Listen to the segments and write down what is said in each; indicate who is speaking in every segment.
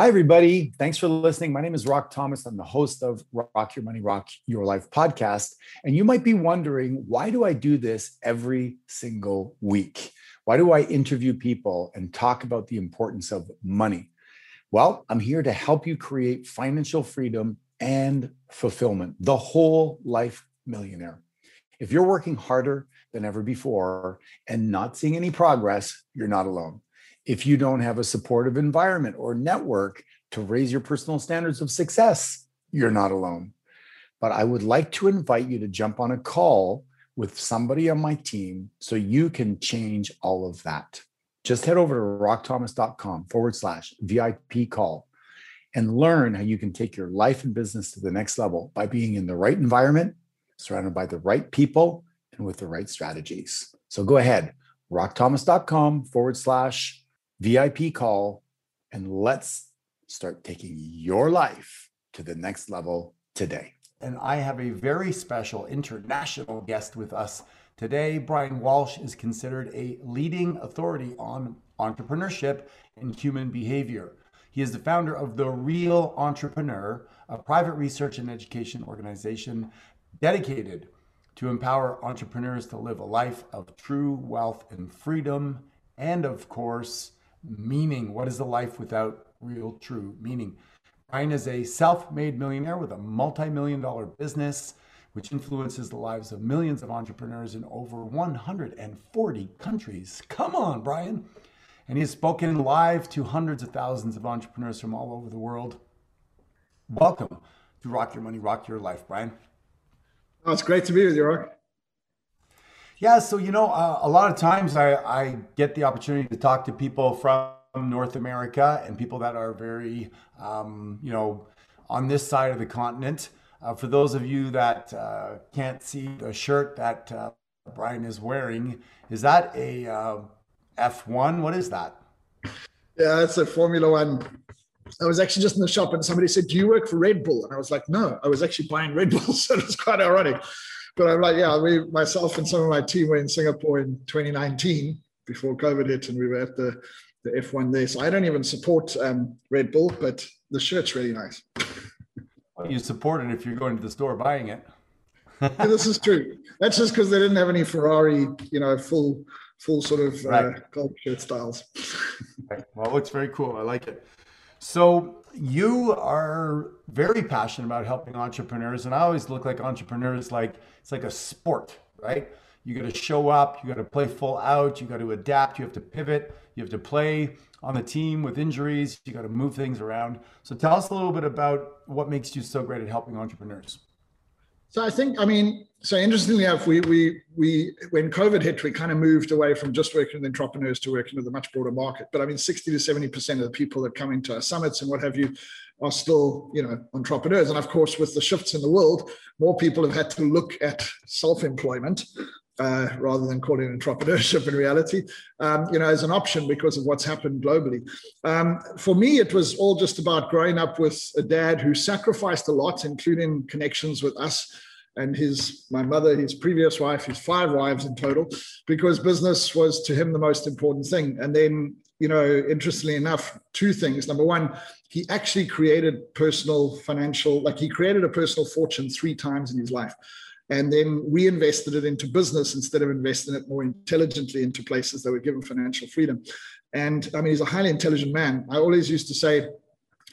Speaker 1: Hi, everybody. Thanks for listening. My name is Rock Thomas. I'm the host of Rock Your Money, Rock Your Life podcast. And you might be wondering, why do I do this every single week? Why do I interview people and talk about the importance of money? Well, I'm here to help you create financial freedom and fulfillment, the whole life millionaire. If you're working harder than ever before and not seeing any progress, you're not alone if you don't have a supportive environment or network to raise your personal standards of success, you're not alone. But I would like to invite you to jump on a call with somebody on my team so you can change all of that. Just head over to rockthomas.com forward slash VIP call and learn how you can take your life and business to the next level by being in the right environment, surrounded by the right people, and with the right strategies. So go ahead, rockthomas.com forward slash VIP call, and let's start taking your life to the next level today.
Speaker 2: And I have a very special international guest with us today. Brian Walsh is considered a leading authority on entrepreneurship and human behavior. He is the founder of The Real Entrepreneur, a private research and education organization dedicated to empower entrepreneurs to live a life of true wealth and freedom, and of course, meaning. What is the life without real, true meaning? Brian is a self made millionaire with a multi million dollar business, which influences the lives of millions of entrepreneurs in over 140 countries. Come on, Brian. And he has spoken live to hundreds of thousands of entrepreneurs from all over the world. Welcome to Rock Your Money, Rock Your Life, Brian.
Speaker 3: Oh, it's great to be with you, Rock.
Speaker 2: Yeah, so you know, uh, a lot of times I, I get the opportunity to talk to people from North America and people that are very, um, you know, on this side of the continent. Uh, for those of you that uh, can't see the shirt that uh, Brian is wearing, is that a uh, F1? What is that?
Speaker 3: Yeah, that's a Formula One. I was actually just in the shop and somebody said, Do you work for Red Bull? And I was like, No, I was actually buying Red Bull. So it was quite ironic but I'm like, yeah, we, myself and some of my team were in Singapore in 2019 before COVID hit, and we were at the, the F1 there. So I don't even support um, Red Bull, but the shirt's really nice.
Speaker 2: Well, you support it if you're going to the store buying it.
Speaker 3: yeah, this is true. That's just because they didn't have any Ferrari, you know, full full sort of uh, right. uh, golf shirt styles.
Speaker 2: Right. Well, it looks very cool. I like it. So you are very passionate about helping entrepreneurs, and I always look like entrepreneurs like it's like a sport, right? You got to show up, you got to play full out, you got to adapt, you have to pivot, you have to play on the team with injuries, you got to move things around. So tell us a little bit about what makes you so great at helping entrepreneurs.
Speaker 3: So I think, I mean, so interestingly enough, we we we when COVID hit, we kind of moved away from just working with entrepreneurs to working with a much broader market. But I mean, 60 to 70 percent of the people that come into our summits and what have you are still, you know, entrepreneurs. And of course, with the shifts in the world, more people have had to look at self-employment uh, rather than calling it entrepreneurship in reality, um, you know, as an option because of what's happened globally. Um, for me, it was all just about growing up with a dad who sacrificed a lot, including connections with us and his my mother, his previous wife, his five wives in total, because business was to him the most important thing. And then, you know, interestingly enough, two things. Number one, he actually created personal financial, like he created a personal fortune three times in his life and then reinvested it into business instead of investing it more intelligently into places that would give him financial freedom. And I mean, he's a highly intelligent man. I always used to say,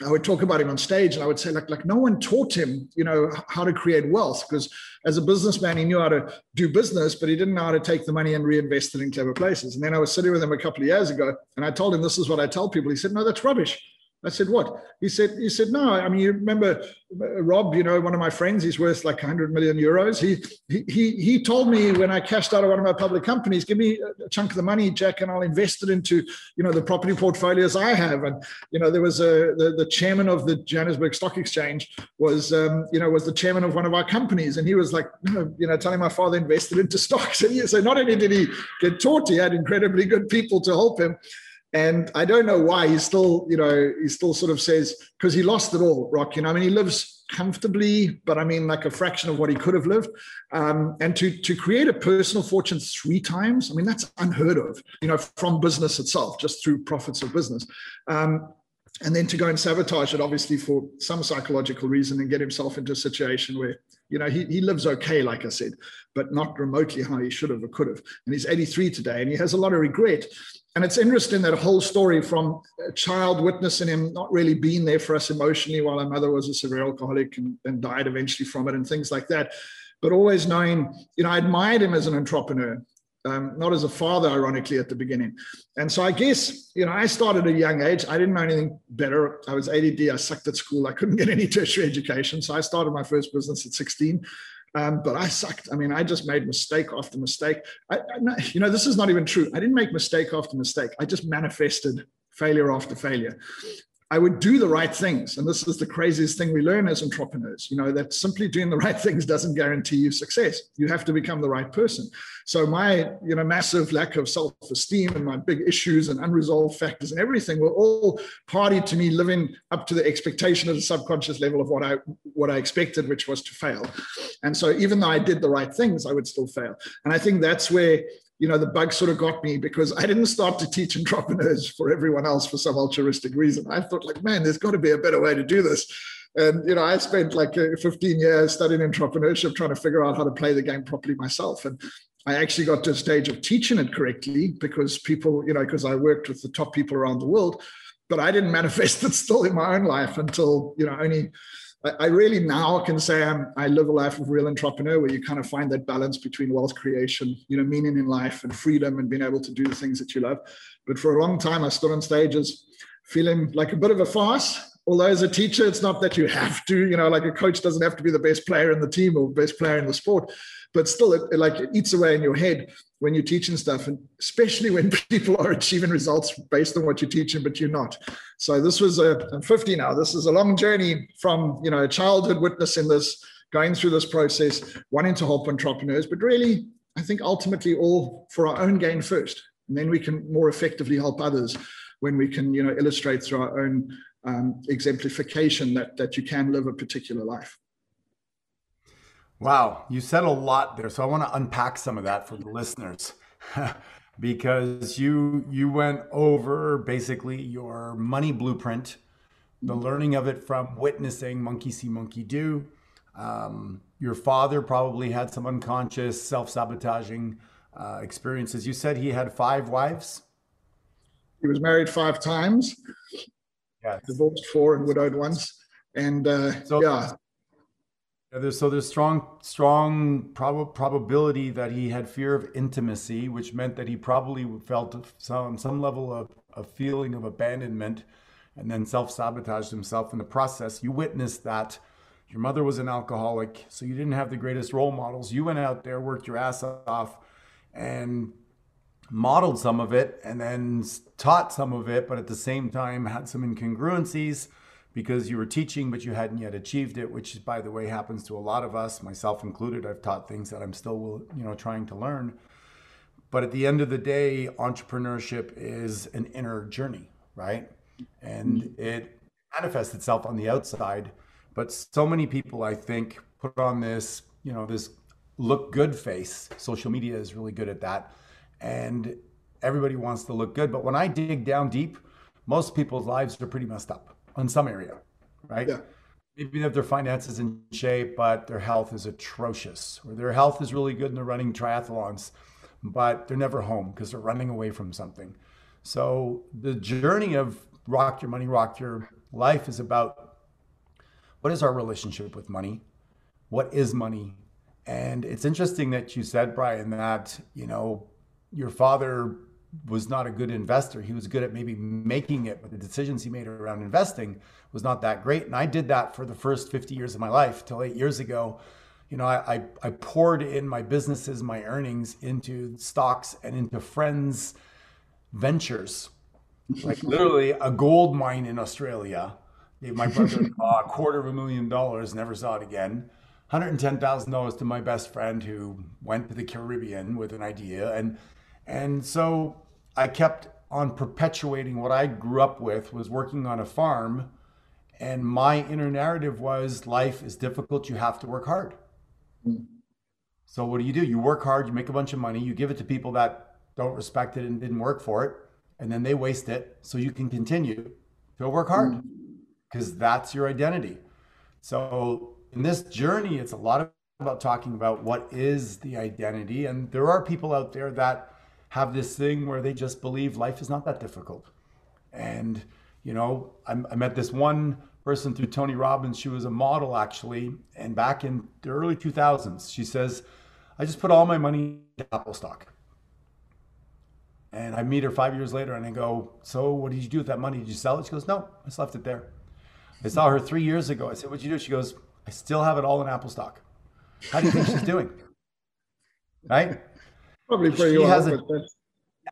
Speaker 3: I would talk about him on stage and I would say, like, like no one taught him, you know, how to create wealth because as a businessman, he knew how to do business, but he didn't know how to take the money and reinvest it in clever places. And then I was sitting with him a couple of years ago and I told him, this is what I tell people. He said, no, that's rubbish. I said, what? He said, he said, no, I mean, you remember uh, Rob, you know, one of my friends, he's worth like 100 million euros. He, he, he told me when I cashed out of one of my public companies, give me a chunk of the money, Jack, and I'll invest it into, you know, the property portfolios I have. And, you know, there was a, the, the chairman of the Johannesburg Stock Exchange was, um, you know, was the chairman of one of our companies. And he was like, you know, telling my father invested into stocks. And he, so not only did he get taught, he had incredibly good people to help him. And I don't know why he still, you know, he still sort of says, because he lost it all, Rock. You know, I mean, he lives comfortably, but I mean, like a fraction of what he could have lived. Um, and to to create a personal fortune three times, I mean, that's unheard of, you know, from business itself, just through profits of business. Um, and then to go and sabotage it, obviously, for some psychological reason and get himself into a situation where, you know, he, he lives okay, like I said, but not remotely how he should have or could have. And he's 83 today and he has a lot of regret. And it's interesting that whole story from a child witnessing him not really being there for us emotionally while our mother was a severe alcoholic and, and died eventually from it and things like that. But always knowing, you know, I admired him as an entrepreneur. Um, not as a father, ironically, at the beginning. And so I guess, you know, I started at a young age. I didn't know anything better. I was ADD. I sucked at school. I couldn't get any tertiary education. So I started my first business at 16. Um, but I sucked. I mean, I just made mistake after mistake. I, I, you know, this is not even true. I didn't make mistake after mistake. I just manifested failure after failure. I would do the right things. And this is the craziest thing we learn as entrepreneurs, you know, that simply doing the right things doesn't guarantee you success. You have to become the right person. So my, you know, massive lack of self-esteem and my big issues and unresolved factors and everything were all party to me living up to the expectation at a subconscious level of what I what I expected, which was to fail. And so even though I did the right things, I would still fail. And I think that's where you know, the bug sort of got me because I didn't start to teach entrepreneurs for everyone else for some altruistic reason. I thought, like, man, there's got to be a better way to do this. And, you know, I spent like uh, 15 years studying entrepreneurship, trying to figure out how to play the game properly myself. And I actually got to a stage of teaching it correctly because people, you know, because I worked with the top people around the world, but I didn't manifest it still in my own life until, you know, only I really now can say I'm, I live a life of real entrepreneur where you kind of find that balance between wealth creation, you know, meaning in life and freedom and being able to do the things that you love. But for a long time, I stood on stages feeling like a bit of a farce. Although as a teacher, it's not that you have to, you know, like a coach doesn't have to be the best player in the team or best player in the sport, but still it, it like it eats away in your head when you're teaching stuff, and especially when people are achieving results based on what you're teaching, but you're not. So this was a I'm 50 now. This is a long journey from you know childhood witnessing this, going through this process, wanting to help entrepreneurs, but really I think ultimately all for our own gain first, and then we can more effectively help others when we can you know illustrate through our own um, exemplification that that you can live a particular life.
Speaker 2: Wow, you said a lot there. So I want to unpack some of that for the listeners. because you you went over basically your money blueprint, the learning of it from witnessing monkey see monkey do. Um, your father probably had some unconscious self-sabotaging uh, experiences. You said he had five wives.
Speaker 3: He was married five times. Yes. Divorced four and widowed once. And uh, so, yeah,
Speaker 2: yeah, there's, so there's strong, strong prob- probability that he had fear of intimacy, which meant that he probably felt some some level of a feeling of abandonment, and then self-sabotaged himself in the process. You witnessed that. Your mother was an alcoholic, so you didn't have the greatest role models. You went out there, worked your ass off, and modeled some of it, and then taught some of it, but at the same time had some incongruencies because you were teaching but you hadn't yet achieved it which by the way happens to a lot of us myself included. I've taught things that i'm still you know trying to learn. But at the end of the day entrepreneurship is an inner journey right? And mm-hmm. it manifests itself on the outside. But so many people i think put on this you know this look good face. Social media is really good at that. And everybody wants to look good. But when i dig down deep most people's lives are pretty messed up on some area, right? Yeah. Maybe they have their finances in shape, but their health is atrocious, or their health is really good and they're running triathlons, but they're never home because they're running away from something. So the journey of rock your money, rock your life is about what is our relationship with money? What is money? And it's interesting that you said, Brian, that, you know, your father was not a good investor. He was good at maybe making it, but the decisions he made around investing was not that great. And I did that for the first 50 years of my life till eight years ago. You know, I, I, I poured in my businesses, my earnings into stocks and into friends' ventures, like literally a gold mine in Australia. Gave my brother a quarter of a million dollars, never saw it again. $110,000 to my best friend who went to the Caribbean with an idea. And, and so I kept on perpetuating what I grew up with was working on a farm. And my inner narrative was life is difficult. You have to work hard. So what do you do? You work hard, you make a bunch of money, you give it to people that don't respect it and didn't work for it, and then they waste it so you can continue to work hard mm. because that's your identity. So in this journey, it's a lot about talking about what is the identity. And there are people out there that have this thing where they just believe life is not that difficult. And, you know, I, I met this one person through Tony Robbins. She was a model actually. And back in the early 2000s, she says, I just put all my money in Apple stock. And I meet her five years later and I go, So what did you do with that money? Did you sell it? She goes, No, I just left it there. I saw her three years ago. I said, What'd you do? She goes, I still have it all in Apple stock. How do you think she's doing? Right?
Speaker 3: Probably pretty
Speaker 2: she
Speaker 3: well.
Speaker 2: Has a,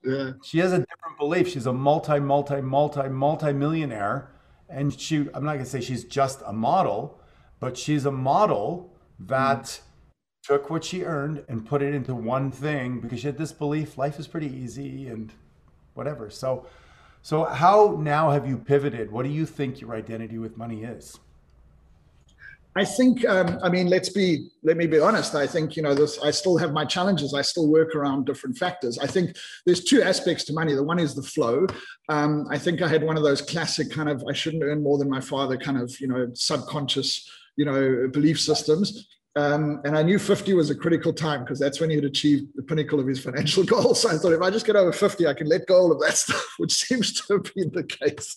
Speaker 3: yeah.
Speaker 2: She has a different belief. She's a multi, multi, multi, multi millionaire. And she, I'm not going to say she's just a model, but she's a model that mm. took what she earned and put it into one thing because she had this belief life is pretty easy and whatever. So, so how now have you pivoted? What do you think your identity with money is?
Speaker 3: I think, um, I mean, let's be, let me be honest. I think, you know, this, I still have my challenges. I still work around different factors. I think there's two aspects to money. The one is the flow. Um, I think I had one of those classic kind of, I shouldn't earn more than my father kind of, you know, subconscious, you know, belief systems. Um, and I knew 50 was a critical time because that's when he had achieved the pinnacle of his financial goals. So I thought if I just get over 50, I can let go of that stuff, which seems to have been the case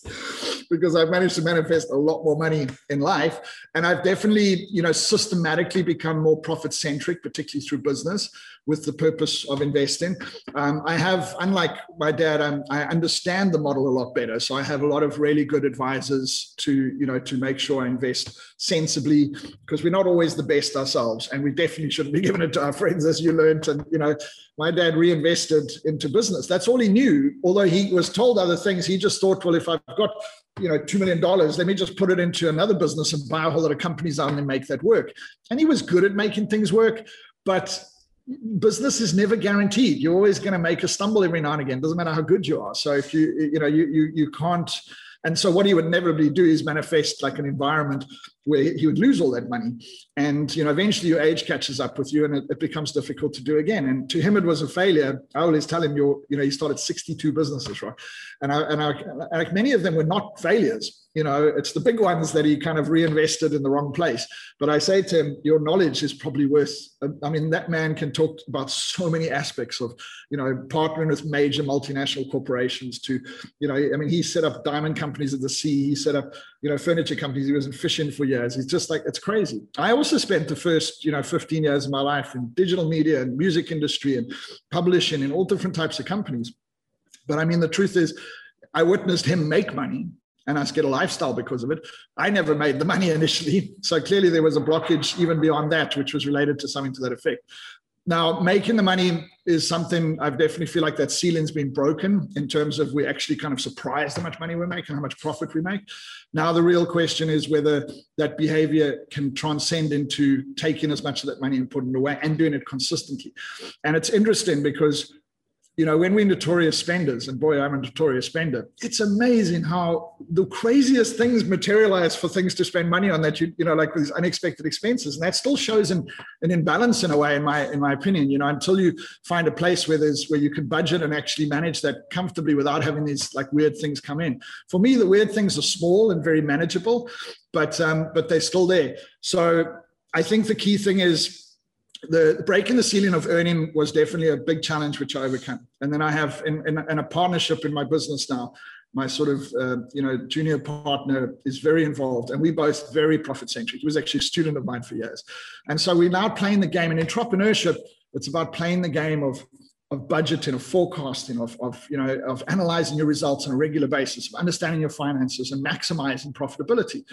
Speaker 3: because I've managed to manifest a lot more money in life. And I've definitely, you know, systematically become more profit centric, particularly through business with the purpose of investing. Um, I have, unlike my dad, I'm, I understand the model a lot better. So I have a lot of really good advisors to, you know, to make sure I invest sensibly because we're not always the best ourselves. And we definitely shouldn't be giving it to our friends, as you learned. And, you know, my dad reinvested into business. That's all he knew. Although he was told other things, he just thought, well, if I've got, you know, $2 million, let me just put it into another business and buy a whole lot of companies out and make that work. And he was good at making things work. But business is never guaranteed. You're always going to make a stumble every now and again. Doesn't matter how good you are. So if you you know you you you can't. And so what he would inevitably do is manifest like an environment where he would lose all that money. And you know, eventually your age catches up with you, and it, it becomes difficult to do again. And to him, it was a failure. I always tell him, "You're you know, he started 62 businesses, right?" And I, and I, like many of them were not failures you know it's the big ones that he kind of reinvested in the wrong place. But i say to him your knowledge is probably worth i mean that man can talk about so many aspects of you know partnering with major multinational corporations to you know i mean he set up diamond companies at the sea. He set up you know furniture companies. He was in fishing for years. He's just like it's crazy. I also spent the first you know 15 years of my life in digital media and music industry and publishing in all different types of companies. But i mean the truth is I witnessed him make money and us get a lifestyle because of it. I never made the money initially. So clearly there was a blockage even beyond that, which was related to something to that effect. Now, making the money is something I've definitely feel like that ceiling's been broken in terms of we actually kind of surprised how much money we make and how much profit we make. Now, the real question is whether that behavior can transcend into taking as much of that money and putting it away and doing it consistently. And it's interesting because you know, when we're notorious spenders, and boy, I'm a notorious spender, it's amazing how the craziest things materialize for things to spend money on that you, you know, like these unexpected expenses. And that still shows an, an imbalance in a way, in my in my opinion, you know, until you find a place where there's where you can budget and actually manage that comfortably without having these like weird things come in. For me, the weird things are small and very manageable, but um, but they're still there. So I think the key thing is the breaking the ceiling of earning was definitely a big challenge which I overcame. And then I have in, in, in a partnership in my business now. My sort of uh, you know junior partner is very involved, and we both very profit centric. He was actually a student of mine for years, and so we're now playing the game. And entrepreneurship, it's about playing the game of of budgeting, of forecasting, of, of you know, of analyzing your results on a regular basis, of understanding your finances and maximizing profitability.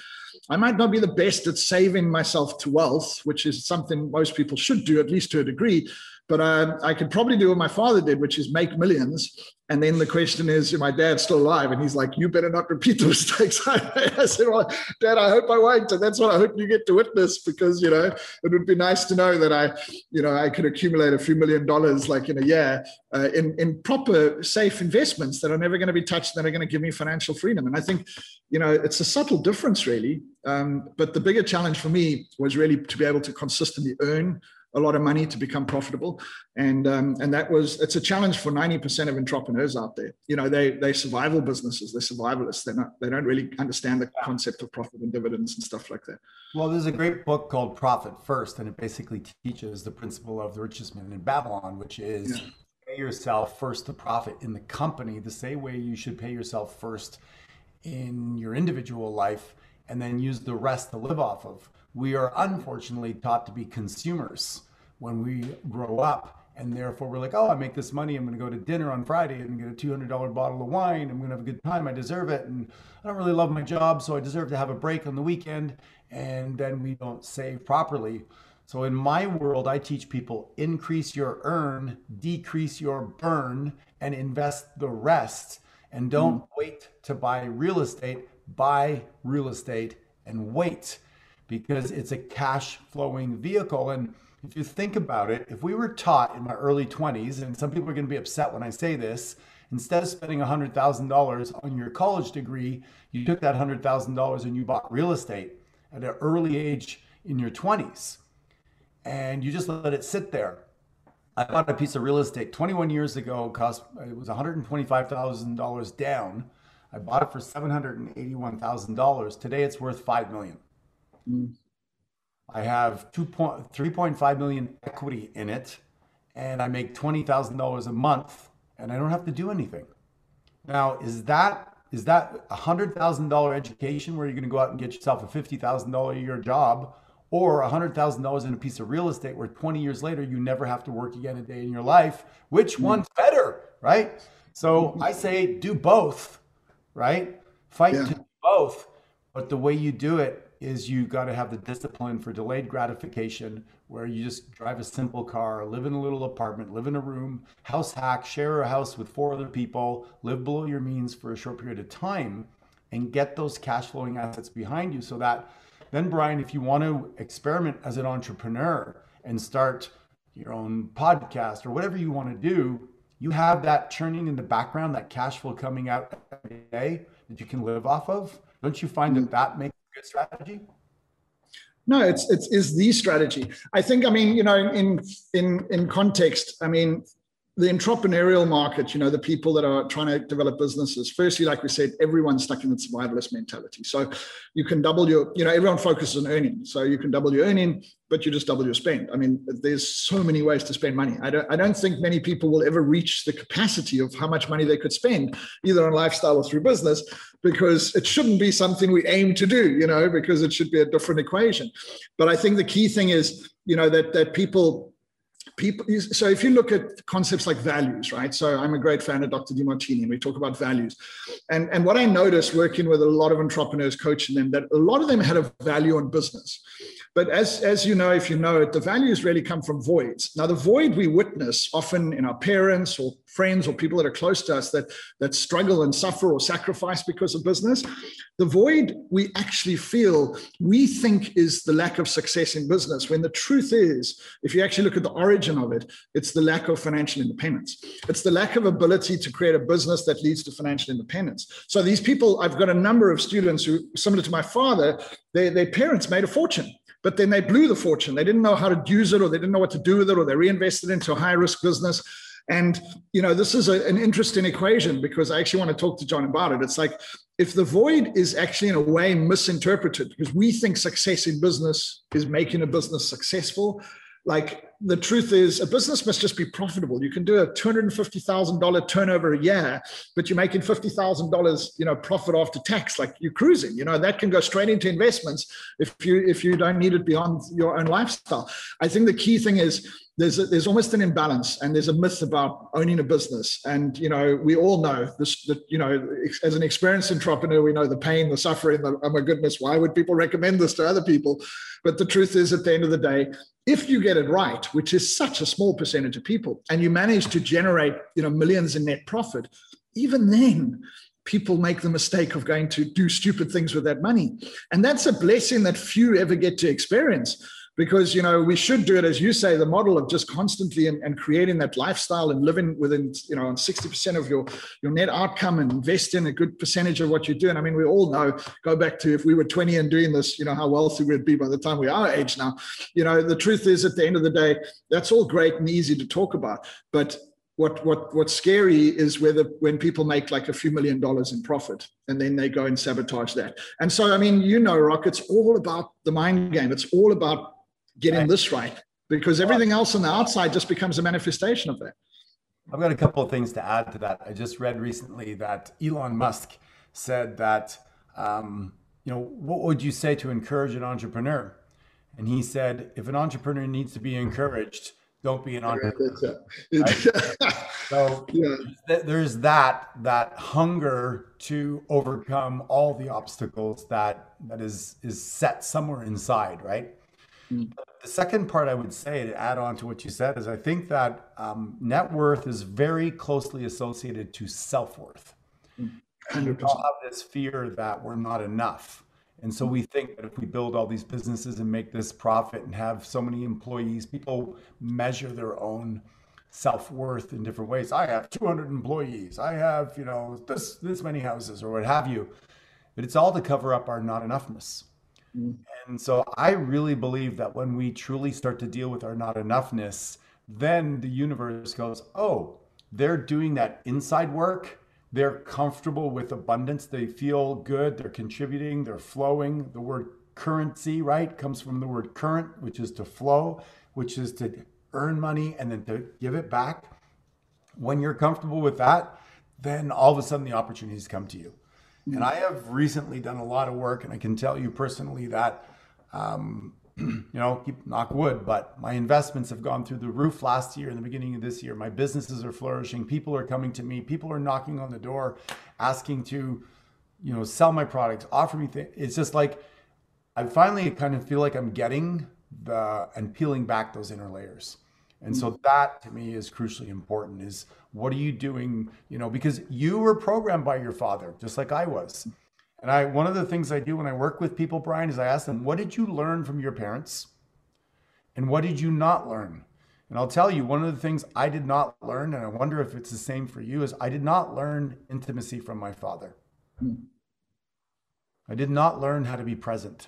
Speaker 3: I might not be the best at saving myself to wealth, which is something most people should do, at least to a degree. But uh, I could probably do what my father did, which is make millions. And then the question is, my dad's still alive? And he's like, you better not repeat the mistakes. I said, well, Dad, I hope I won't. And that's what I hope you get to witness because, you know, it would be nice to know that I, you know, I could accumulate a few million dollars like in a year uh, in, in proper, safe investments that are never going to be touched, that are going to give me financial freedom. And I think, you know, it's a subtle difference really. Um, but the bigger challenge for me was really to be able to consistently earn a lot of money to become profitable. And um, and that was it's a challenge for 90% of entrepreneurs out there. You know they they survival businesses they're survivalists. They're not they don't really understand the concept of profit and dividends and stuff like that.
Speaker 2: Well there's a great book called profit first and it basically teaches the principle of the richest man in babylon which is yeah. pay yourself first to profit in the company the same way you should pay yourself first in your individual life and then use the rest to live off of. We are unfortunately taught to be consumers when we grow up. And therefore, we're like, oh, I make this money. I'm going to go to dinner on Friday and get a $200 bottle of wine. I'm going to have a good time. I deserve it. And I don't really love my job, so I deserve to have a break on the weekend. And then we don't save properly. So, in my world, I teach people increase your earn, decrease your burn, and invest the rest. And don't mm. wait to buy real estate, buy real estate and wait because it's a cash flowing vehicle. And if you think about it, if we were taught in my early 20s, and some people are going to be upset when I say this, instead of spending $100,000 on your college degree, you took that $100,000 and you bought real estate at an early age in your 20s and you just let it sit there. I bought a piece of real estate 21 years ago, cost it was $125,000 down. I bought it for $781,000. Today it's worth 5 million. I have 3.5 million equity in it, and I make $20,000 a month, and I don't have to do anything. Now, is that is that a hundred thousand dollar education where you're going to go out and get yourself a fifty thousand dollar a year job, or a hundred thousand dollars in a piece of real estate where 20 years later you never have to work again a day in your life? Which mm. one's better, right? So I say do both, right? Fight yeah. to do both, but the way you do it is you got to have the discipline for delayed gratification where you just drive a simple car, live in a little apartment, live in a room, house hack, share a house with four other people, live below your means for a short period of time and get those cash flowing assets behind you so that then Brian if you want to experiment as an entrepreneur and start your own podcast or whatever you want to do, you have that churning in the background, that cash flow coming out every day that you can live off of. Don't you find that mm. that makes good strategy?
Speaker 3: No, it's it's is the strategy. I think. I mean, you know, in in in context, I mean, the entrepreneurial market, you know, the people that are trying to develop businesses, firstly, like we said, everyone's stuck in the survivalist mentality. So you can double your, you know, everyone focuses on earning. So you can double your earning, but you just double your spend. I mean, there's so many ways to spend money. I don't, I don't think many people will ever reach the capacity of how much money they could spend, either on lifestyle or through business, because it shouldn't be something we aim to do, you know, because it should be a different equation. But I think the key thing is, you know, that that people people so if you look at concepts like values right? So i'm a great fan of dr demartini and we talk about values. And and what i noticed working with a lot of entrepreneurs coaching them that a lot of them had a value on business but as, as you know, if you know it, the values really come from voids. Now, the void we witness often in our parents or friends or people that are close to us that, that struggle and suffer or sacrifice because of business, the void we actually feel we think is the lack of success in business, when the truth is, if you actually look at the origin of it, it's the lack of financial independence. It's the lack of ability to create a business that leads to financial independence. So these people, I've got a number of students who, similar to my father, their, their parents made a fortune but then they blew the fortune. They didn't know how to use it, or they didn't know what to do with it, or they reinvested into a high risk business. And you know, this is a, an interesting equation because I actually want to talk to John about it. It's like if the void is actually in a way misinterpreted because we think success in business is making a business successful, like the truth is, a business must just be profitable. You can do a two hundred and fifty thousand dollar turnover a year, but you're making fifty thousand dollars, you know, profit after tax. Like you're cruising. You know that can go straight into investments if you if you don't need it beyond your own lifestyle. I think the key thing is there's a, there's almost an imbalance and there's a myth about owning a business. And you know we all know this that you know as an experienced entrepreneur we know the pain the suffering the, oh my goodness why would people recommend this to other people? But the truth is at the end of the day if you get it right which is such a small percentage of people and you manage to generate you know millions in net profit even then people make the mistake of going to do stupid things with that money. And that's a blessing that few ever get to experience because you know we should do it as you say the model of just constantly and, and creating that lifestyle and living within you know on 60% of your your net outcome and invest in a good percentage of what you're doing i mean we all know go back to if we were 20 and doing this you know how wealthy we'd be by the time we are age now. You know the truth is at the end of the day that's all great and easy to talk about. But what what what's scary is whether when people make like a few million dollars in profit and then they go and sabotage that. And so i mean you know rock it's all about the mind game. It's all about getting right. this right because everything else on the outside just becomes a manifestation of that.
Speaker 2: I've got a couple of things to add to that. I just read recently that Elon Musk said that, um, you know, what would you say to encourage an entrepreneur? And he said, if an entrepreneur needs to be encouraged, don't be an entrepreneur. Right? so yeah. there's that that hunger to overcome all the obstacles that that is is set somewhere inside, right? Mm. The second part I would say to add on to what you said is I think that um, net worth is very closely associated to self worth. We all have this fear that we're not enough. And so we think that if we build all these businesses and make this profit and have so many employees, people measure their own self-worth in different ways. I have 200 employees. I have, you know, this this many houses or what have you. But it's all to cover up our not enoughness. Mm-hmm. And so I really believe that when we truly start to deal with our not enoughness, then the universe goes, oh, they're doing that inside work. They're comfortable with abundance. They feel good. They're contributing. They're flowing. The word currency, right, comes from the word current, which is to flow, which is to earn money and then to give it back. When you're comfortable with that, then all of a sudden the opportunities come to you. And I have recently done a lot of work, and I can tell you personally that, um, you know, keep knock wood, but my investments have gone through the roof last year and the beginning of this year. My businesses are flourishing. People are coming to me. People are knocking on the door, asking to, you know, sell my products, offer me things. It's just like I finally kind of feel like I'm getting the and peeling back those inner layers. And so that to me is crucially important is what are you doing, you know, because you were programmed by your father just like I was. And I one of the things I do when I work with people Brian is I ask them, what did you learn from your parents? And what did you not learn? And I'll tell you, one of the things I did not learn, and I wonder if it's the same for you, is I did not learn intimacy from my father. I did not learn how to be present.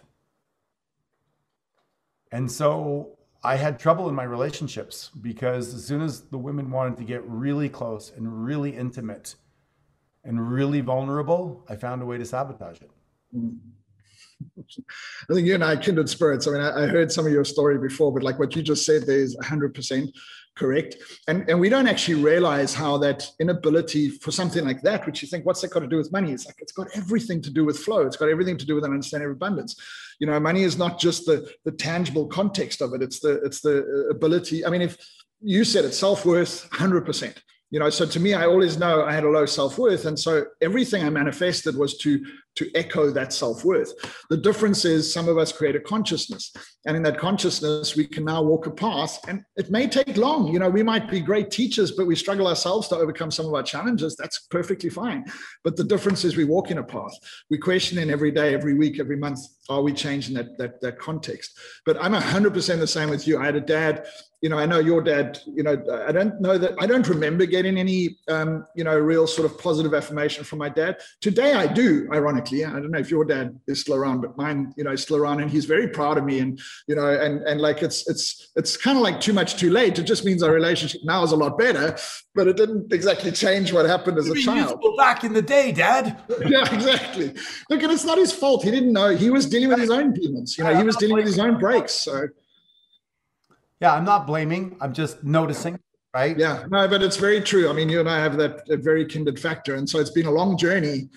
Speaker 2: And so I had trouble in my relationships because as soon as the women wanted to get really close and really intimate and really vulnerable, I found a way to sabotage it.
Speaker 3: I think you and I kindred spirits. I mean, I, I, heard some of your story before, but like what you just said, there is 100% correct. And, and we don't actually realize how that inability for something like that, which you think, what's that got to do with money? It's like, it's got everything to do with flow. It's got everything to do with an understanding of abundance. You know, money is not just the, the tangible context of it. It's the, it's the uh, ability. I mean, if you said it, self-worth, 100% you know so to me i always know i had a low self-worth and so everything i manifested was to to echo that self-worth. The difference is some of us create a consciousness and in that consciousness we can now walk a path and it may take long. You know we might be great teachers but we struggle ourselves to overcome some of our challenges. That's perfectly fine. But the difference is we walk in a path. We question in every day every week every month are we changing that that, that context? But i'm 100% the same with you. I had a dad you know, I know your dad, you know, I don't know that, I don't remember getting any, um, you know, real sort of positive affirmation from my dad. Today I do, ironically. I don't know if your dad is still around, but mine, you know, is still around and he's very proud of me. And, you know, and, and like it's, it's, it's kind of like too much too late. It just means our relationship now is a lot better, but it didn't exactly change what happened as a child.
Speaker 2: Back in the day, dad.
Speaker 3: yeah, exactly. Look, and it's not his fault. He didn't know. He was dealing with his own demons. You know, he was dealing with his own breaks. So,
Speaker 2: Yeah, I'm not blaming. I'm just noticing, right?
Speaker 3: Yeah, no, but it's very true. I mean, you and I have that, very kindred factor. And so it's been a long journey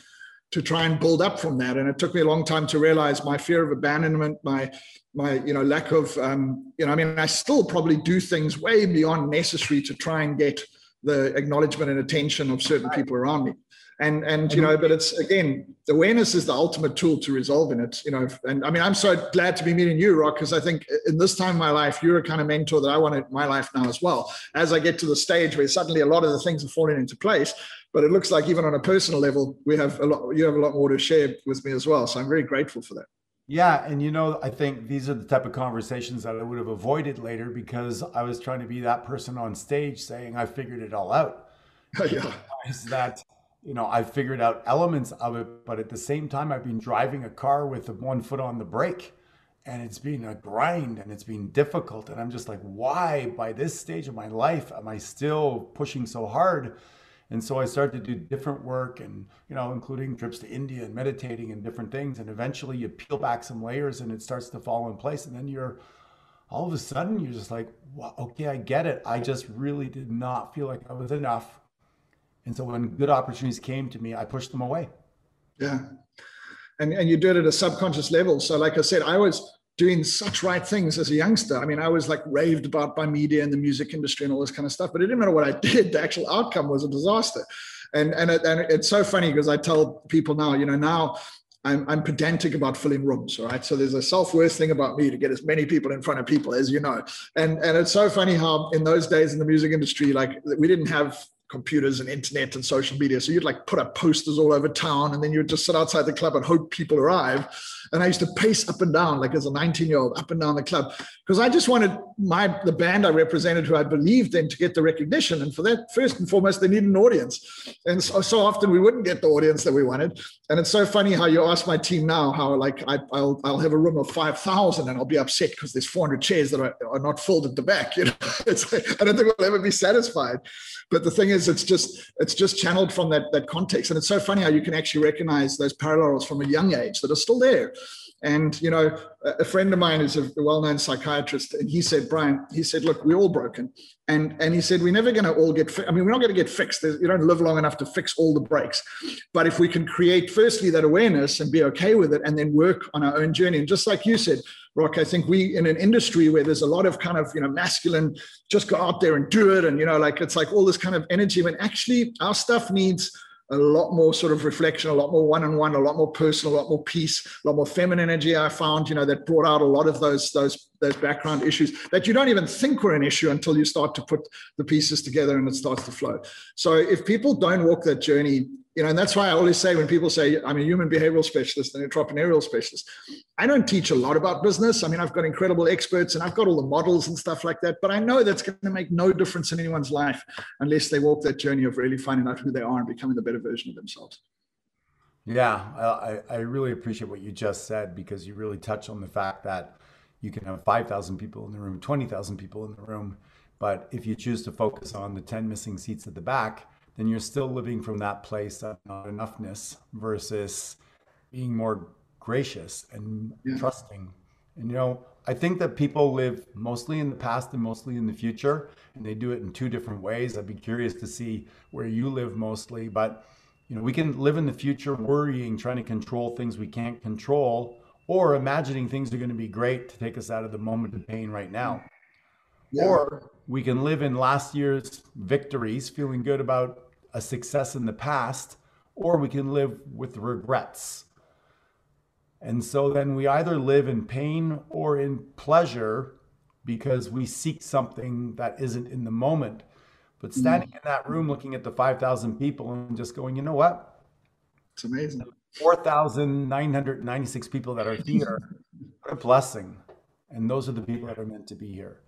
Speaker 3: to try and build up from that. And it took me a long time to realize my fear of abandonment, my my you know lack of um, you know, I mean, I still probably do things way beyond necessary to try and get the acknowledgement and attention of certain people around me and and you know but it's again awareness is the ultimate tool to resolving it you know and i mean i'm so glad to be meeting you rock because i think in this time of my life you're a kind of mentor that i want in my life now as well as i get to the stage where suddenly a lot of the things are falling into place but it looks like even on a personal level we have a lot you have a lot more to share with me as well so i'm very grateful for that
Speaker 2: yeah, and you know, I think these are the type of conversations that I would have avoided later because I was trying to be that person on stage saying I figured it all out. yeah. Is that you know, I've figured out elements of it, but at the same time, I've been driving a car with one foot on the brake and it's been a grind and it's been difficult. And I'm just like, why, by this stage of my life, am I still pushing so hard? And so I started to do different work and, you know, including trips to India and meditating and different things. And eventually you peel back some layers and it starts to fall in place. And then you're all of a sudden, you're just like, well, okay, I get it. I just really did not feel like I was enough and so when good opportunities came to me, I pushed them away.
Speaker 3: Yeah. And, and you do it at a subconscious level. So, like I said, I was doing such right things as a youngster. I mean, I was like raved about by media and the music industry and all this kind of stuff, but it didn't matter what I did. The actual outcome was a disaster. And, and, it, and it's so funny because I tell people now, you know, now I'm, I'm pedantic about filling rooms, right? So there's a self-worth thing about me to get as many people in front of people as you know. And, and it's so funny how in those days in the music industry, like we didn't have computers and internet and social media. So you'd like put up posters all over town and then you'd just sit outside the club and hope people arrive. And I used to pace up and down, like as a 19 year old, up and down the club, because I just wanted my the band I represented, who I believed in, to get the recognition. And for that, first and foremost, they need an audience. And so, so often we wouldn't get the audience that we wanted. And it's so funny how you ask my team now how like I, will I'll have a room of 5,000 and I'll be upset because there's 400 chairs that are, are not filled at the back. You know, it's I don't think we'll ever be satisfied. But the thing is, it's just it's just channeled from that that context, and it's so funny how you can actually recognize those parallels from a young age that are still there. And you know, a friend of mine is a well-known psychiatrist, and he said, Brian, he said, look, we're all broken, and and he said we're never going to all get. Fi- I mean, we're not going to get fixed. you don't live long enough to fix all the breaks, but if we can create firstly that awareness and be okay with it, and then work on our own journey, and just like you said, Rock, I think we in an industry where there's a lot of kind of you know masculine, just go out there and do it, and you know, like it's like all this kind of energy. When actually our stuff needs a lot more sort of reflection, a lot more one-on-one, a lot more personal, a lot more peace, a lot more feminine energy. I found, you know, that brought out a lot of those those those background issues that you don't even think were an issue until you start to put the pieces together and it starts to flow. So if people don't walk that journey you know, and that's why I always say when people say I'm a human behavioral specialist and entrepreneurial specialist, I don't teach a lot about business. I mean, I've got incredible experts and I've got all the models and stuff like that, but I know that's going to make no difference in anyone's life unless they walk that journey of really finding out who they are and becoming the better version of themselves.
Speaker 2: Yeah, I, I really appreciate what you just said because you really touch on the fact that you can have 5,000 people in the room, 20,000 people in the room, but if you choose to focus on the 10 missing seats at the back, then you're still living from that place of not enoughness versus being more gracious and yeah. trusting. And you know, I think that people live mostly in the past and mostly in the future, and they do it in two different ways. I'd be curious to see where you live mostly, but you know, we can live in the future worrying, trying to control things we can't control, or imagining things are going to be great to take us out of the moment of pain right now. Yeah. Or we can live in last year's victories, feeling good about a success in the past, or we can live with regrets. And so then we either live in pain or in pleasure because we seek something that isn't in the moment. But mm. standing mm. in that room looking at the 5,000 people and just going, you know what?
Speaker 3: It's amazing.
Speaker 2: 4,996 people that are here. what a blessing. And those are the people that are meant to be here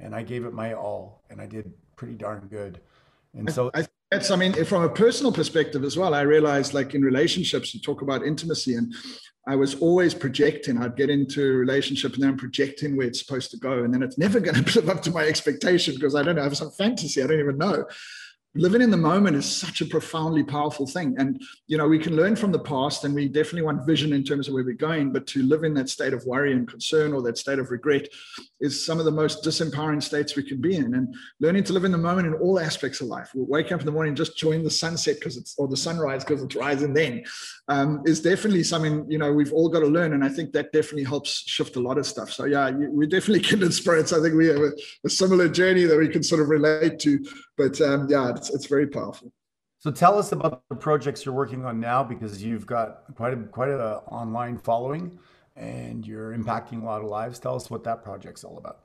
Speaker 2: and I gave it my all, and I did pretty darn good. And so
Speaker 3: I, that's, I mean, from a personal perspective as well, I realized like in relationships, you talk about intimacy, and I was always projecting. I'd get into a relationship and then I'm projecting where it's supposed to go, and then it's never going to live up to my expectation because I don't know, I have some fantasy I don't even know. Living in the moment is such a profoundly powerful thing. And you know we can learn from the past and we definitely want vision in terms of where we're going but to live in that state of worry and concern or that state of regret is some of the most disempowering states we can be in. And learning to live in the moment in all aspects of life we'll wake up in the morning just join the sunset because it's or the sunrise because it's rising then um, is definitely something you know we've all got to learn and i think that definitely helps shift a lot of stuff so yeah we're definitely kindred spirits i think we have a, a similar journey that we can sort of relate to but um, yeah it's, it's very powerful.
Speaker 2: So tell us about the projects you're working on now, because you've got quite a quite a online following, and you're impacting a lot of lives. Tell us what that project's all about.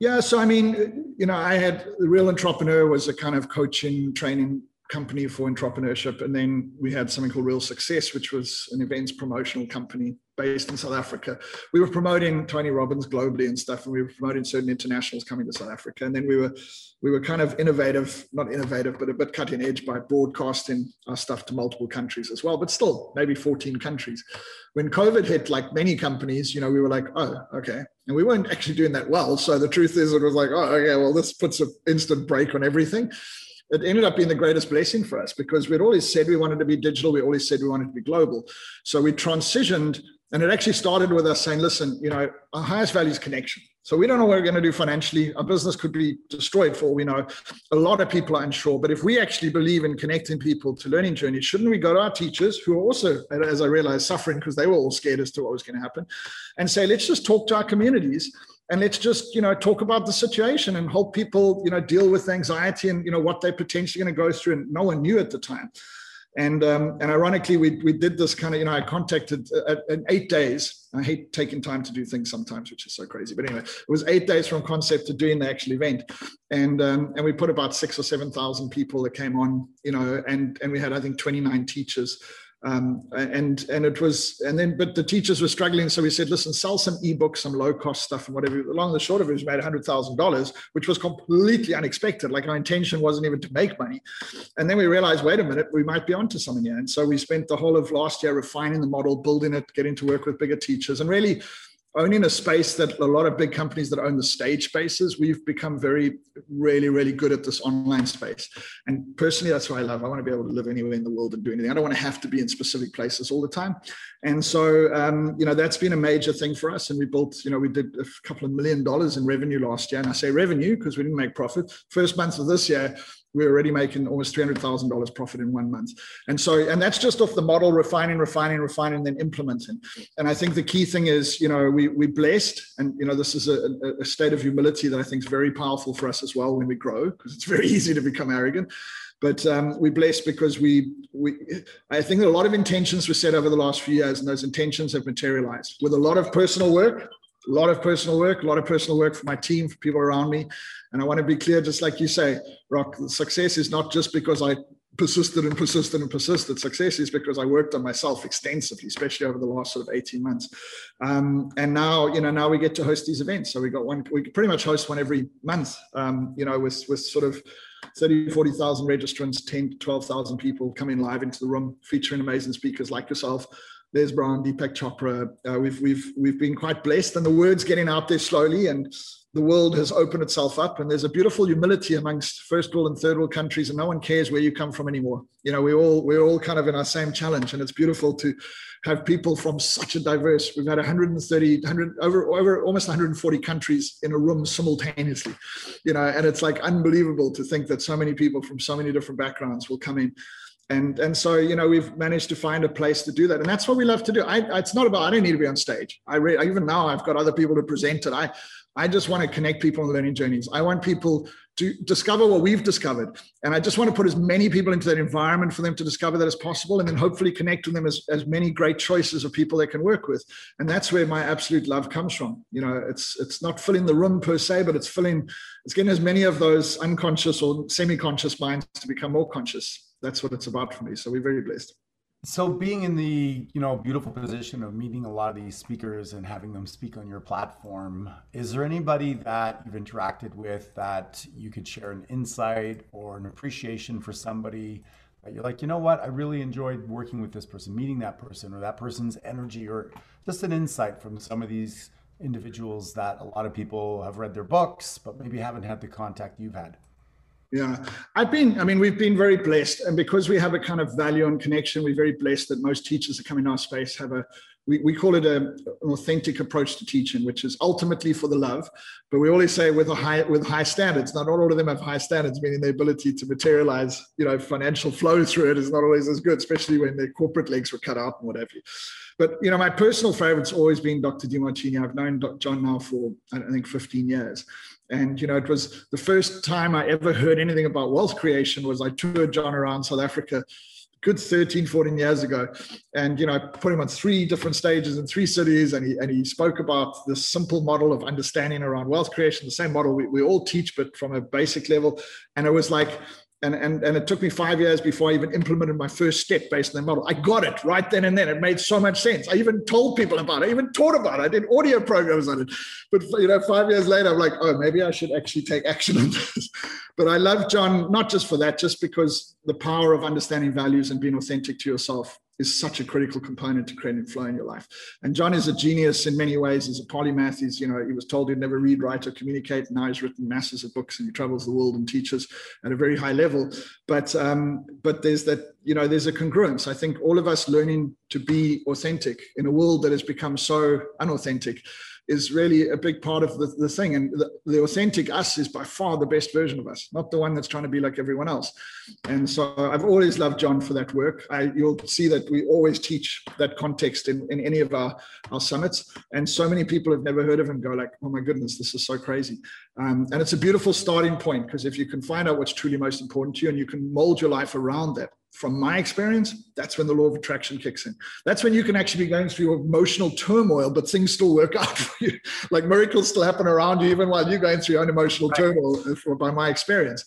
Speaker 3: Yeah, so I mean, you know, I had the Real Entrepreneur was a kind of coaching training company for entrepreneurship, and then we had something called Real Success, which was an events promotional company based in South Africa. We were promoting Tony Robbins globally and stuff, and we were promoting certain internationals coming to South Africa. And then we were we were kind of innovative, not innovative, but a bit cutting edge by broadcasting our stuff to multiple countries as well, but still maybe 14 countries. When COVID hit, like many companies, you know, we were like, oh, okay. And we weren't actually doing that well. So the truth is, it was like, oh, okay, well, this puts an instant break on everything it ended up being the greatest blessing for us because we'd always said we wanted to be digital. We always said we wanted to be global. So we transitioned and it actually started with us saying, listen, you know, our highest value is connection. So we don't know what we're going to do financially. Our business could be destroyed for all we know. A lot of people are unsure. But if we actually believe in connecting people to learning journeys, shouldn't we go to our teachers who are also, as I realized, suffering because they were all scared as to what was going to happen and say, let's just talk to our communities and let's just, you know, talk about the situation and help people, you know, deal with anxiety and, you know, what they're potentially going to go through. And no one knew at the time. And um, and ironically, we we did this kind of you know I contacted uh, in eight days. I hate taking time to do things sometimes, which is so crazy. But anyway, it was eight days from concept to doing the actual event, and um, and we put about six or seven thousand people that came on, you know, and and we had I think twenty nine teachers um, and and it was and then but the teachers were struggling so we said listen sell some ebooks some low cost stuff and whatever. Along the short of it we made $100000 which was completely unexpected like our intention wasn't even to make money. And then we realized wait a minute we might be onto something here. And so we spent the whole of last year refining the model building it getting to work with bigger teachers and really owning a space that a lot of big companies that own the stage spaces, we've become very, really, really good at this online space. And personally, that's what I love. I want to be able to live anywhere in the world and do anything. I don't want to have to be in specific places all the time. And so, um, you know, that's been a major thing for us. And we built, you know, we did a couple of million dollars in revenue last year. And I say revenue because we didn't make profit. First month of this year, we're already making almost $300,000 profit in one month. And so, and that's just off the model, refining, refining, refining, and then implementing. And I think the key thing is, you know, we, we blessed, and, you know, this is a, a state of humility that I think is very powerful for us as well when we grow, because it's very easy to become arrogant. But um, we're blessed because we, we, I think a lot of intentions were set over the last few years, and those intentions have materialized with a lot of personal work, a lot of personal work, a lot of personal work for my team, for people around me. And I want to be clear, just like you say, Rock, success is not just because I persisted and persisted and persisted. Success is because I worked on myself extensively, especially over the last sort of 18 months. Um, and now, you know, now we get to host these events. So we got one, we pretty much host one every month, um, you know, with, with sort of 30, 40,000 registrants, 10 12,000 people coming live into the room, featuring amazing speakers like yourself. Les Brown, Deepak Chopra. Uh, we've we've we've been quite blessed, and the word's getting out there slowly, and the world has opened itself up. And there's a beautiful humility amongst first world and third world countries, and no one cares where you come from anymore. You know, we're all we're all kind of in our same challenge, and it's beautiful to have people from such a diverse. We've had 130, 100 over over almost 140 countries in a room simultaneously. You know, and it's like unbelievable to think that so many people from so many different backgrounds will come in and and so you know we've managed to find a place to do that. And that's what we love to do. I, it's not about i don't need to be on stage. I re, even now i've got other people to present it. I i just want to connect people on learning journeys. I want people to discover what we've discovered. And i just want to put as many people into that environment for them to discover that as possible and then hopefully connect with them as, as many great choices of people they can work with. And that's where my absolute love comes from. You know it's it's not filling the room per se but it's filling it's getting as many of those unconscious or semi-conscious minds to become more conscious that's what it's about for me. So we're very blessed.
Speaker 2: So being in the you know beautiful position of meeting a lot of these speakers and having them speak on your platform, is there anybody that you've interacted with that you could share an insight or an appreciation for somebody that you're like, you know what, I really enjoyed working with this person, meeting that person, or that person's energy, or just an insight from some of these individuals that a lot of people have read their books, but maybe haven't had the contact you've had.
Speaker 3: Yeah, I've been, I mean, we've been very blessed. And because we have a kind of value and connection, we're very blessed that most teachers that come in our space have a, we, we call it a, an authentic approach to teaching, which is ultimately for the love. But we always say with a high with high standards. Not all of them have high standards, meaning the ability to materialize, you know, financial flow through it is not always as good, especially when their corporate legs were cut out and what have you. But you know, my personal favorite's always been Dr. Demartini. I've known Dr. John now for I think 15 years. And you know, it was the first time I ever heard anything about wealth creation was I toured John around South Africa good 13 14 years ago. And you know I put him on three different stages in three cities and he and he spoke about this simple model of understanding around wealth creation the same model we, we all teach but from a basic level. And it was like and, and, and it took me five years before I even implemented my first step based on the model. I got it right then and then. It made so much sense. I even told people about it. I even taught about it. I did audio programs on it. But you know, five years later, I'm like, oh, maybe I should actually take action on this. But I love John not just for that, just because the power of understanding values and being authentic to yourself is such a critical component to creating flow in your life. And John is a genius in many ways. He's a polymath. He's, you know, he was told he'd never read, write, or communicate. Now he's written masses of books and he travels the world and teaches at a very high level. But um, but there's that, you know, there's a congruence. I think all of us learning to be authentic in a world that has become so unauthentic is really a big part of the, the thing. And the, the, authentic us is by far the best version of us, not the one that's trying to be like everyone else. And so I've always loved John for that work. I, you'll see that we always teach that context in, in any of our, our summits. And so many people have never heard of him go like, oh my goodness, this is so crazy. Um, and it's a beautiful starting point because if you can find out what's truly most important to you and you can mold your life around that, from my experience, that's when the law of attraction kicks in. That's when you can actually be going through your emotional turmoil, but things still work out for you. Like miracles still happen around you, even while you're going through your own emotional right. turmoil, uh, by my experience.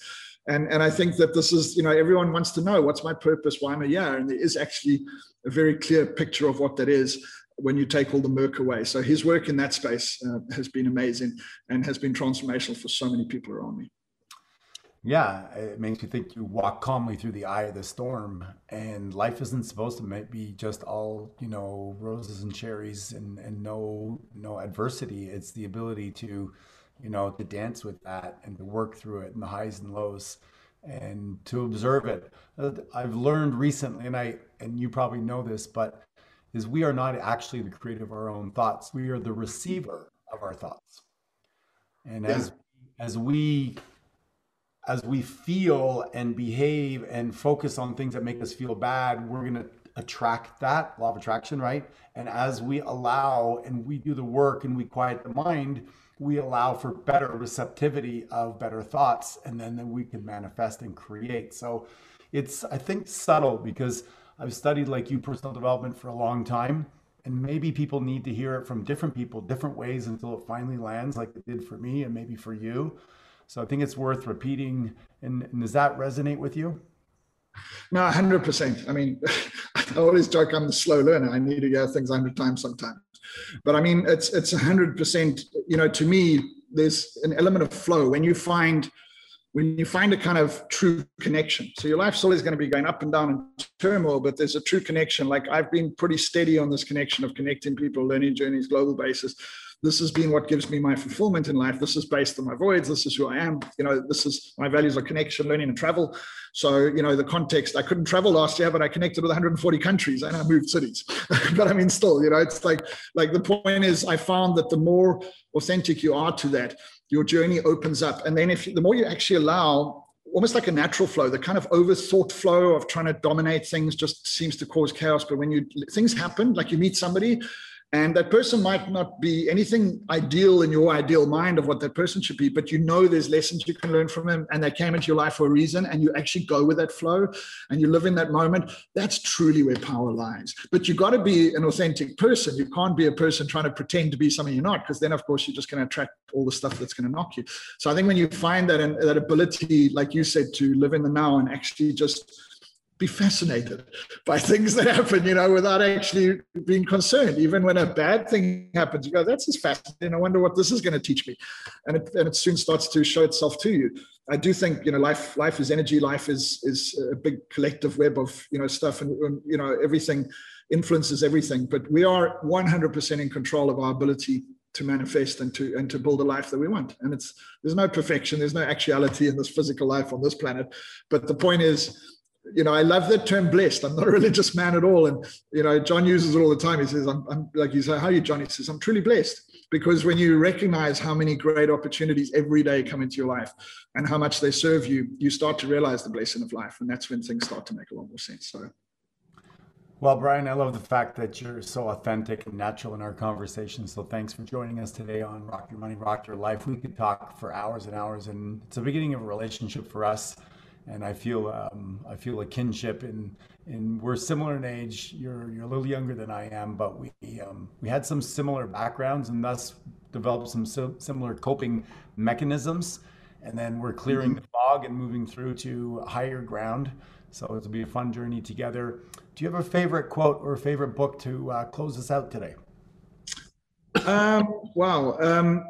Speaker 3: And, and I think that this is, you know, everyone wants to know what's my purpose, why am I here? And there is actually a very clear picture of what that is when you take all the murk away. So his work in that space uh, has been amazing and has been transformational for so many people around me.
Speaker 2: Yeah, it makes you think you walk calmly through the eye of the storm, and life isn't supposed to be just all you know roses and cherries and and no no adversity. It's the ability to, you know, to dance with that and to work through it and the highs and lows, and to observe it. Uh, I've learned recently, and I and you probably know this, but is we are not actually the creator of our own thoughts. We are the receiver of our thoughts, and yeah. as as we as we feel and behave and focus on things that make us feel bad, we're going to attract that law of attraction, right? And as we allow and we do the work and we quiet the mind, we allow for better receptivity of better thoughts, and then, then we can manifest and create. So it's, I think, subtle because I've studied like you personal development for a long time. And maybe people need to hear it from different people, different ways until it finally lands, like it did for me and maybe for you. So I think it's worth repeating. And, and does that resonate with you?
Speaker 3: No, 100%. I mean, I always joke I'm the slow learner. I need to hear things 100 times sometimes. But I mean, it's it's 100%, you know, to me, there's an element of flow. When you find when you find a kind of true connection. So your life's always going to be going up and down in turmoil, but there's a true connection. Like I've been pretty steady on this connection of connecting people, learning journeys, global basis this has been what gives me my fulfillment in life. This is based on my voids. This is who I am. You know, this is my values are connection, learning, and travel. So, you know, the context, I couldn't travel last year, but I connected with 140 countries and I moved cities. but I mean, still, you know, it's like, like the point is, I found that the more authentic you are to that, your journey opens up. And then if the more you actually allow almost like a natural flow the kind of overthought flow of trying to dominate things just seems to cause chaos but when you things happen like you meet somebody and that person might not be anything ideal in your ideal mind of what that person should be, but you know there's lessons you can learn from them and they came into your life for a reason and you actually go with that flow and you live in that moment. That's truly where power lies. But you got to be an authentic person. You can't be a person trying to pretend to be something you're not, because then, of course, you're just going to attract all the stuff that's going to knock you. So I think when you find that that ability, like you said, to live in the now and actually just be fascinated by things that happen, you know, without actually being concerned. Even when a bad thing happens, you go, that's just fascinating. I wonder what this is going to teach me. And it, and it soon starts to show itself to you. I do think, you know, life, life is energy. Life is, is a big collective web of, you know, stuff and, you know, everything influences everything, but we are 100% in control of our ability to manifest and to and to build a life that we want. And it's there's no perfection, there's no actuality in this physical life on this planet. But the point is, you know, I love that term blessed. I'm not a religious man at all. And, you know, John uses it all the time. He says, I'm, I'm like, you say, how are you, John? He says, I'm truly blessed because when you recognize how many great opportunities every day come into your life and how much they serve you, you start to realize the blessing of life. And that's when things start to make a lot more sense. So,
Speaker 2: well, Brian, I love the fact that you're so authentic and natural in our conversation. So thanks for joining us today on Rock Your Money, Rock Your Life. We could talk for hours and hours, and it's the beginning of a relationship for us. And I feel um, I feel a kinship in in we're similar in age. You're you're a little younger than I am, but we um, we had some similar backgrounds and thus developed some similar coping mechanisms. And then we're clearing mm-hmm. the fog and moving through to higher ground. So it'll be a fun journey together. Do you have a favorite quote or a favorite book to uh, close us out today?
Speaker 3: Um, wow. Um,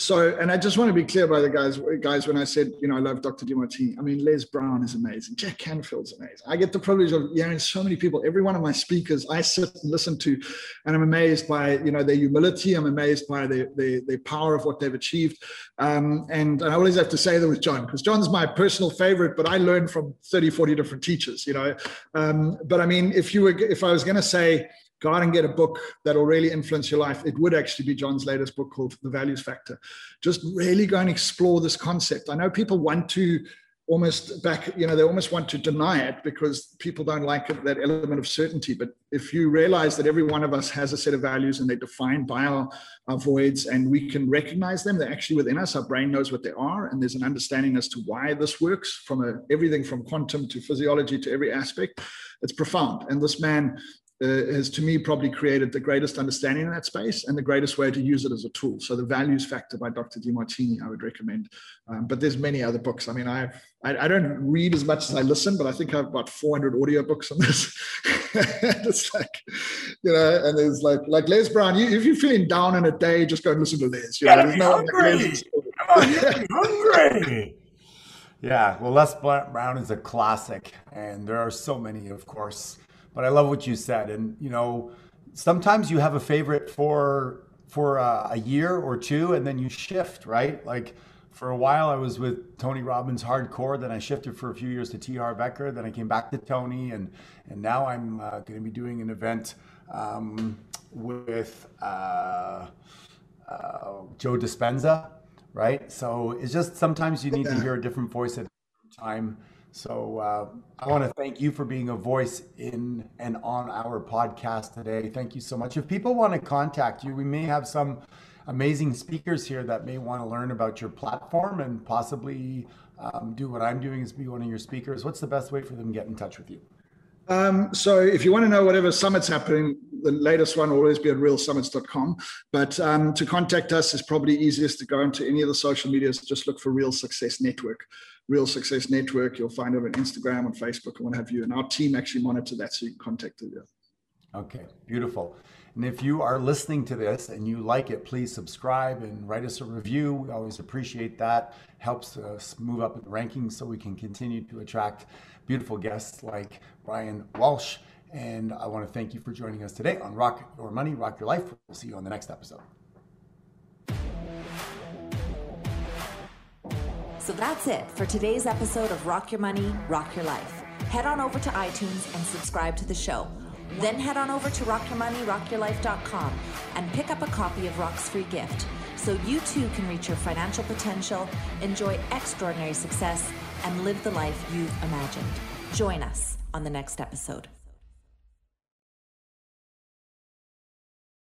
Speaker 3: so, and I just want to be clear by the guys, guys, when I said, you know, I love Dr. Demartini. I mean, Les Brown is amazing. Jack Canfield's amazing. I get the privilege of hearing so many people. Every one of my speakers, I sit and listen to, and I'm amazed by, you know, their humility. I'm amazed by the the, the power of what they've achieved. Um, and, and I always have to say that with John, because John's my personal favorite, but I learned from 30, 40 different teachers, you know. Um, but I mean, if you were, if I was going to say, go out and get a book that will really influence your life, it would actually be John's latest book called The Values Factor. Just really go and explore this concept. I know people want to almost back, you know, they almost want to deny it because people don't like that element of certainty. But if you realize that every one of us has a set of values and they're defined by our, our voids and we can recognize them, they're actually within us. Our brain knows what they are. And there's an understanding as to why this works from a, everything from quantum to physiology to every aspect. It's profound. And this man uh, has to me probably created the greatest understanding in that space and the greatest way to use it as a tool. So the values factor by Dr. Demartini, I would recommend. Um, but there's many other books. I mean, I've, I, I, don't read as much as I listen, but I think I've got 400 audio books on this. it's like, you know, and there's like, like Les Brown, you, if you're feeling down in a day, just go and listen to Les. You know, there's no hungry.
Speaker 2: Come on, hungry. Yeah, well, Les Brown is a classic, and there are so many, of course. But I love what you said, and you know, sometimes you have a favorite for for uh, a year or two, and then you shift, right? Like for a while, I was with Tony Robbins hardcore. Then I shifted for a few years to T. Harv Eker. Then I came back to Tony, and and now I'm uh, going to be doing an event um, with uh, uh, Joe Dispenza, right? So it's just sometimes you need to hear a different voice at a time. So uh, I want to thank you for being a voice in and on our podcast today. Thank you so much. If people want to contact you, we may have some amazing speakers here that may want to learn about your platform and possibly um, do what I'm doing is be one of your speakers. What's the best way for them to get in touch with you?
Speaker 3: Um, so if you want to know whatever summit's happening, the latest one will always be at realsummits.com. But um, to contact us is probably easiest to go into any of the social medias. Just look for Real Success Network. Real Success Network. You'll find it on Instagram, on Facebook, and what have you. And our team actually monitor that, so you can contact it.
Speaker 2: Uh, okay, beautiful. And if you are listening to this and you like it, please subscribe and write us a review. We always appreciate that. Helps us move up in the rankings so we can continue to attract beautiful guests like Brian Walsh. And I want to thank you for joining us today on Rock Your Money, Rock Your Life. We'll see you on the next episode.
Speaker 4: So that's it for today's episode of Rock Your Money, Rock Your Life. Head on over to iTunes and subscribe to the show. Then head on over to rockyourmoneyrockyourlife.com and pick up a copy of Rock's free gift so you too can reach your financial potential, enjoy extraordinary success, and live the life you've imagined. Join us on the next episode.